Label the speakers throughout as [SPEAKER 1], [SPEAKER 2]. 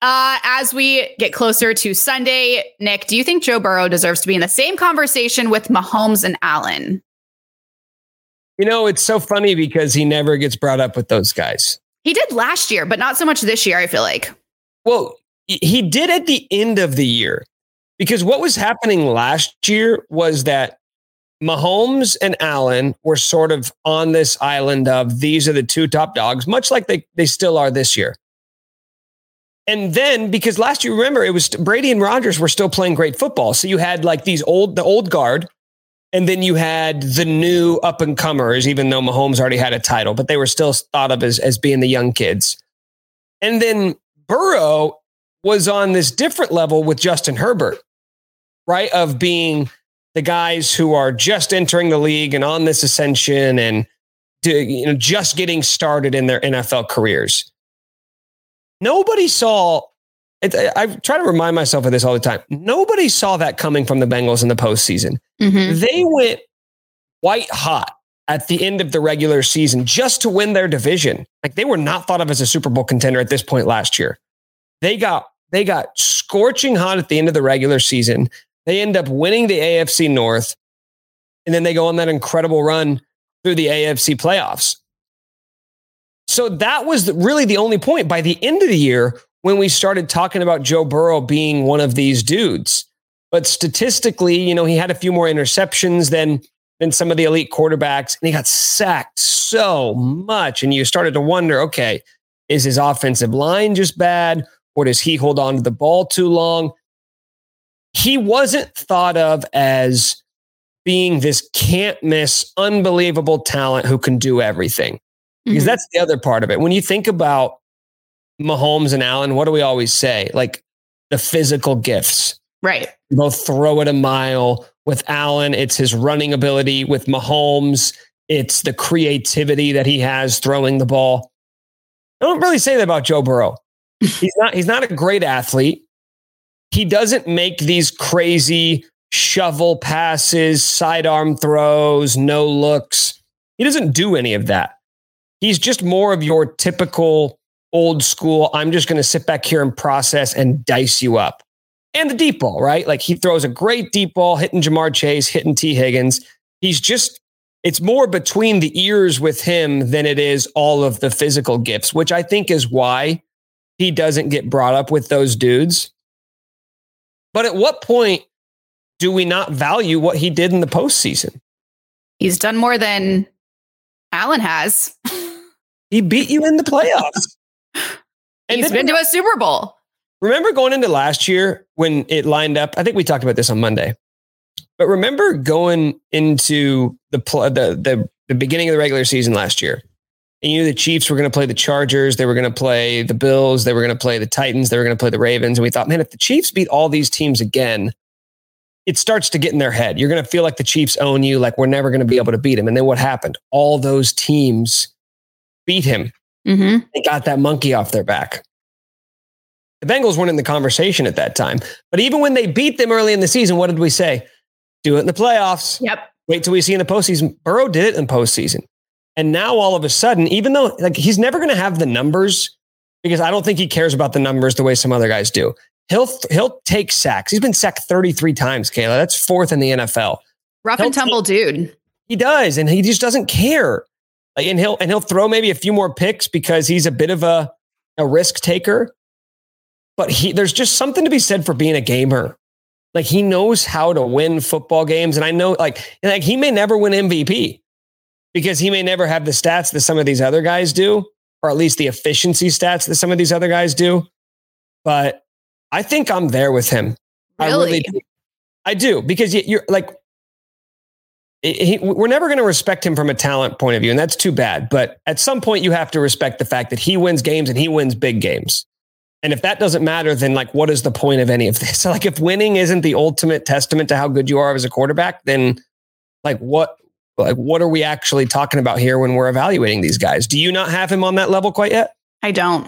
[SPEAKER 1] Uh, as we get closer to Sunday, Nick, do you think Joe Burrow deserves to be in the same conversation with Mahomes and Allen?
[SPEAKER 2] You know, it's so funny because he never gets brought up with those guys.
[SPEAKER 1] He did last year, but not so much this year, I feel like.
[SPEAKER 2] Well, he did at the end of the year because what was happening last year was that Mahomes and Allen were sort of on this island of these are the two top dogs, much like they, they still are this year. And then because last year, remember, it was Brady and Rodgers were still playing great football. So you had like these old, the old guard, and then you had the new up and comers, even though Mahomes already had a title, but they were still thought of as, as being the young kids. And then Burrow was on this different level with Justin Herbert, right? Of being the guys who are just entering the league and on this ascension and to, you know, just getting started in their NFL careers. Nobody saw it, I try to remind myself of this all the time. Nobody saw that coming from the Bengals in the postseason. Mm-hmm. They went white hot at the end of the regular season just to win their division. Like they were not thought of as a Super Bowl contender at this point last year. They got they got scorching hot at the end of the regular season. They end up winning the AFC North, and then they go on that incredible run through the AFC playoffs. So that was really the only point. By the end of the year, when we started talking about Joe Burrow being one of these dudes. But statistically, you know, he had a few more interceptions than than some of the elite quarterbacks, and he got sacked so much. And you started to wonder, okay, is his offensive line just bad, or does he hold on to the ball too long? He wasn't thought of as being this can't miss, unbelievable talent who can do everything. Because mm-hmm. that's the other part of it. When you think about Mahomes and Allen, what do we always say? Like the physical gifts.
[SPEAKER 1] Right.
[SPEAKER 2] Both throw it a mile. With Allen, it's his running ability. With Mahomes, it's the creativity that he has throwing the ball. I don't really say that about Joe Burrow. he's not he's not a great athlete. He doesn't make these crazy shovel passes, sidearm throws, no looks. He doesn't do any of that. He's just more of your typical old school. I'm just going to sit back here and process and dice you up. And the deep ball, right? Like he throws a great deep ball, hitting Ja'Marr Chase, hitting Tee Higgins. He's just, it's more between the ears with him than it is all of the physical gifts, which I think is why he doesn't get brought up with those dudes. But at what point do we not value what he did in the postseason?
[SPEAKER 1] He's done more than Allen has.
[SPEAKER 2] he beat you in the playoffs.
[SPEAKER 1] And He's been to a Super Bowl.
[SPEAKER 2] Remember going into last year when it lined up? I think we talked about this on Monday. But remember going into the the the, the beginning of the regular season last year. And you knew the Chiefs were going to play the Chargers, they were going to play the Bills, they were going to play the Titans, they were going to play the Ravens. And we thought, man, if the Chiefs beat all these teams again, it starts to get in their head. You're going to feel like the Chiefs own you, like we're never going to be able to beat them. And then what happened? All those teams beat him. Mm-hmm. They got that monkey off their back. The Bengals weren't in the conversation at that time. But even when they beat them early in the season, what did we say? Do it in the playoffs.
[SPEAKER 1] Yep.
[SPEAKER 2] Wait till we see in the postseason. Burrow did it in postseason. And now all of a sudden, even though like he's never going to have the numbers because I don't think he cares about the numbers the way some other guys do. He'll he'll take sacks. He's been sacked 33 times, Kayla. That's fourth in the NFL.
[SPEAKER 1] Rough
[SPEAKER 2] he'll
[SPEAKER 1] and tumble take, dude.
[SPEAKER 2] He does, and he just doesn't care. Like, and he'll and he'll throw maybe a few more picks because he's a bit of a a risk taker. But he there's just something to be said for being a gamer. Like he knows how to win football games, and I know like like he may never win MVP because he may never have the stats that some of these other guys do, or at least the efficiency stats that some of these other guys do. But I think I'm there with him.
[SPEAKER 1] Really? I really
[SPEAKER 2] do. I do because you're like he, we're never going to respect him from a talent point of view, and that's too bad. But at some point, you have to respect the fact that he wins games and he wins big games. And if that doesn't matter, then like, what is the point of any of this? So like, if winning isn't the ultimate testament to how good you are as a quarterback, then like, what, like, what are we actually talking about here when we're evaluating these guys? Do you not have him on that level quite yet?
[SPEAKER 1] I don't,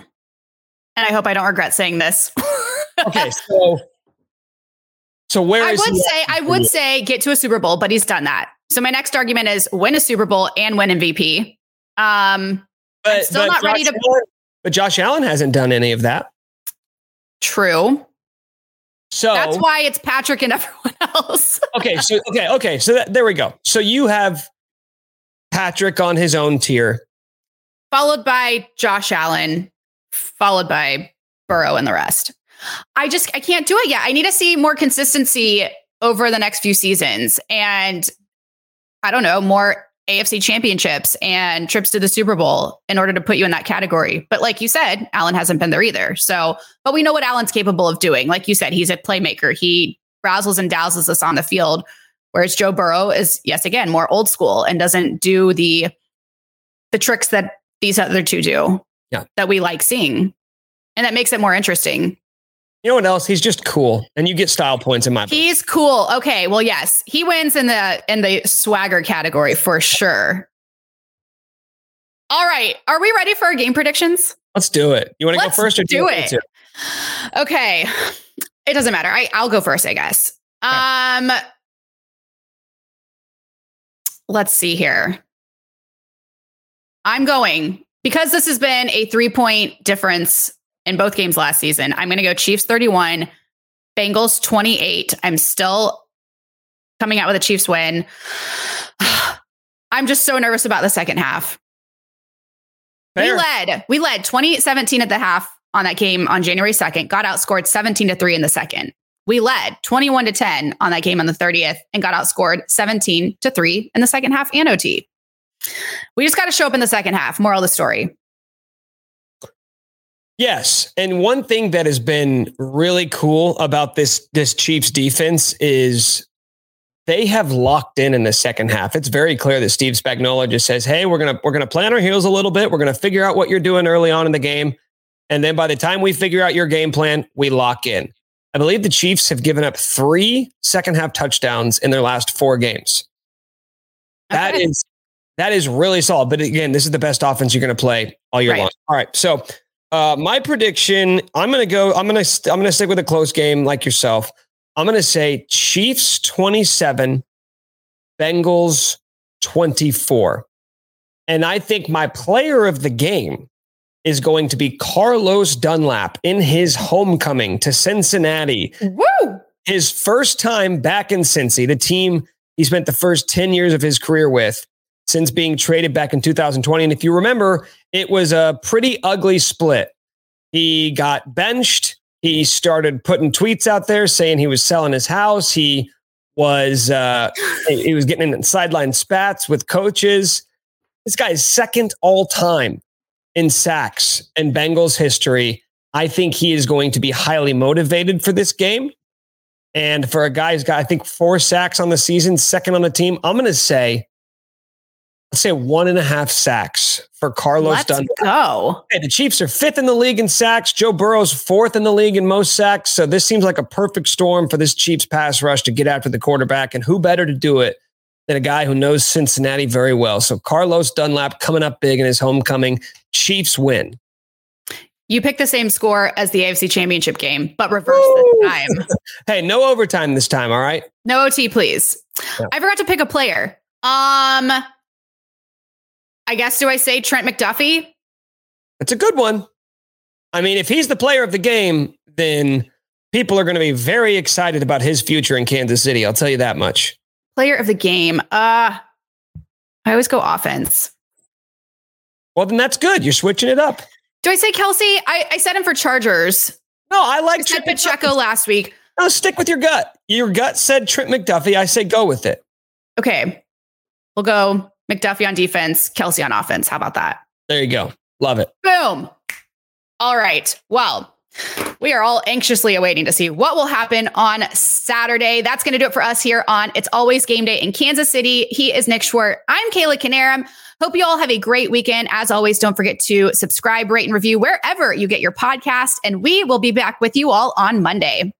[SPEAKER 1] and I hope I don't regret saying this.
[SPEAKER 2] okay, so so where I
[SPEAKER 1] would say I would say get to a Super Bowl, but he's done that. So my next argument is win a Super Bowl and win MVP. Um, but, I'm still not Josh ready to.
[SPEAKER 2] Allen, but Josh Allen hasn't done any of that.
[SPEAKER 1] True.
[SPEAKER 2] So
[SPEAKER 1] That's why it's Patrick and everyone else.
[SPEAKER 2] okay, so okay, okay, so that, there we go. So you have Patrick on his own tier,
[SPEAKER 1] followed by Josh Allen, followed by Burrow and the rest. I just I can't do it yet. I need to see more consistency over the next few seasons and I don't know, more AFC championships and trips to the Super Bowl in order to put you in that category. But like you said, Allen hasn't been there either. So, but we know what Allen's capable of doing. Like you said, he's a playmaker. He razzles and dazzles us on the field. Whereas Joe Burrow is, yes, again, more old school and doesn't do the the tricks that these other two do.
[SPEAKER 2] Yeah.
[SPEAKER 1] That we like seeing. And that makes it more interesting.
[SPEAKER 2] You know what else? He's just cool, and you get style points in my book.
[SPEAKER 1] He's cool. Okay, well, yes, he wins in the in the swagger category for sure. All right, are we ready for our game predictions?
[SPEAKER 2] Let's do it. You want to go first or
[SPEAKER 1] do, do it? Okay, it doesn't matter. I I'll go first, I guess. Okay. Um, let's see here. I'm going because this has been a three point difference in both games last season. I'm going to go Chiefs 31, Bengals 28. I'm still coming out with a Chiefs win. I'm just so nervous about the second half. Fair. We led. We led 2017 at the half on that game on January 2nd, got outscored 17 to 3 in the second. We led 21 to 10 on that game on the 30th and got outscored 17 to 3 in the second half and OT. We just got to show up in the second half. Moral of the story.
[SPEAKER 2] Yes, and one thing that has been really cool about this this Chiefs defense is they have locked in in the second half. It's very clear that Steve Spagnuolo just says, "Hey, we're gonna we're gonna play on our heels a little bit. We're gonna figure out what you're doing early on in the game, and then by the time we figure out your game plan, we lock in." I believe the Chiefs have given up three second half touchdowns in their last four games. Okay. That is that is really solid. But again, this is the best offense you're going to play all year right. long. All right, so uh, my prediction, I'm going to go, I'm going to, I'm going to stick with a close game like yourself. I'm going to say Chiefs 27, Bengals 24. And I think my player of the game is going to be Carlos Dunlap in his homecoming to Cincinnati.
[SPEAKER 1] Woo!
[SPEAKER 2] His first time back in Cincy, the team he spent the first 10 years of his career with since being traded back in 2020. And if you remember, it was a pretty ugly split. He got benched. He started putting tweets out there saying he was selling his house. He was uh, he was getting in sideline spats with coaches. This guy is second all time in sacks in Bengals history. I think he is going to be highly motivated for this game. And for a guy who's got, I think, four sacks on the season, second on the team, I'm going to say let's say one and a half sacks for Carlos
[SPEAKER 1] Let's
[SPEAKER 2] Dunn.
[SPEAKER 1] Go.
[SPEAKER 2] the Chiefs are fifth in the league in sacks. Joe Burrow's fourth in the league in most sacks. So this seems like a perfect storm for this Chiefs pass rush to get after the quarterback. And who better to do it than a guy who knows Cincinnati very well? So Carlos Dunlap coming up big in his homecoming. Chiefs win.
[SPEAKER 1] You pick the same score as the AFC Championship game, but reverse the time.
[SPEAKER 2] hey, no overtime this time, all right?
[SPEAKER 1] No OT, please. Yeah. I forgot to pick a player. Um, I guess, do I say Trent McDuffie?
[SPEAKER 2] That's a good one. I mean, if he's the player of the game, then people are going to be very excited about his future in Kansas City. I'll tell you that much.
[SPEAKER 1] Player of the game. Uh, I always go offense.
[SPEAKER 2] Well, then that's good. You're switching it up.
[SPEAKER 1] Do I say Kelce? I, I said him for Chargers.
[SPEAKER 2] No, I like
[SPEAKER 1] I said Pacheco last week.
[SPEAKER 2] No, stick with your gut. Your gut said Trent McDuffie. I say go with it.
[SPEAKER 1] Okay. We'll go McDuffie on defense, Kelce on offense. How about that?
[SPEAKER 2] There you go. Love it.
[SPEAKER 1] Boom. All right. Well, we are all anxiously awaiting to see what will happen on Saturday. That's going to do it for us here on It's Always Game Day in Kansas City. He is Nick Schwartz. I'm Kayla Canarum. Hope you all have a great weekend. As always, don't forget to subscribe, rate, and review wherever you get your podcast. And we will be back with you all on Monday.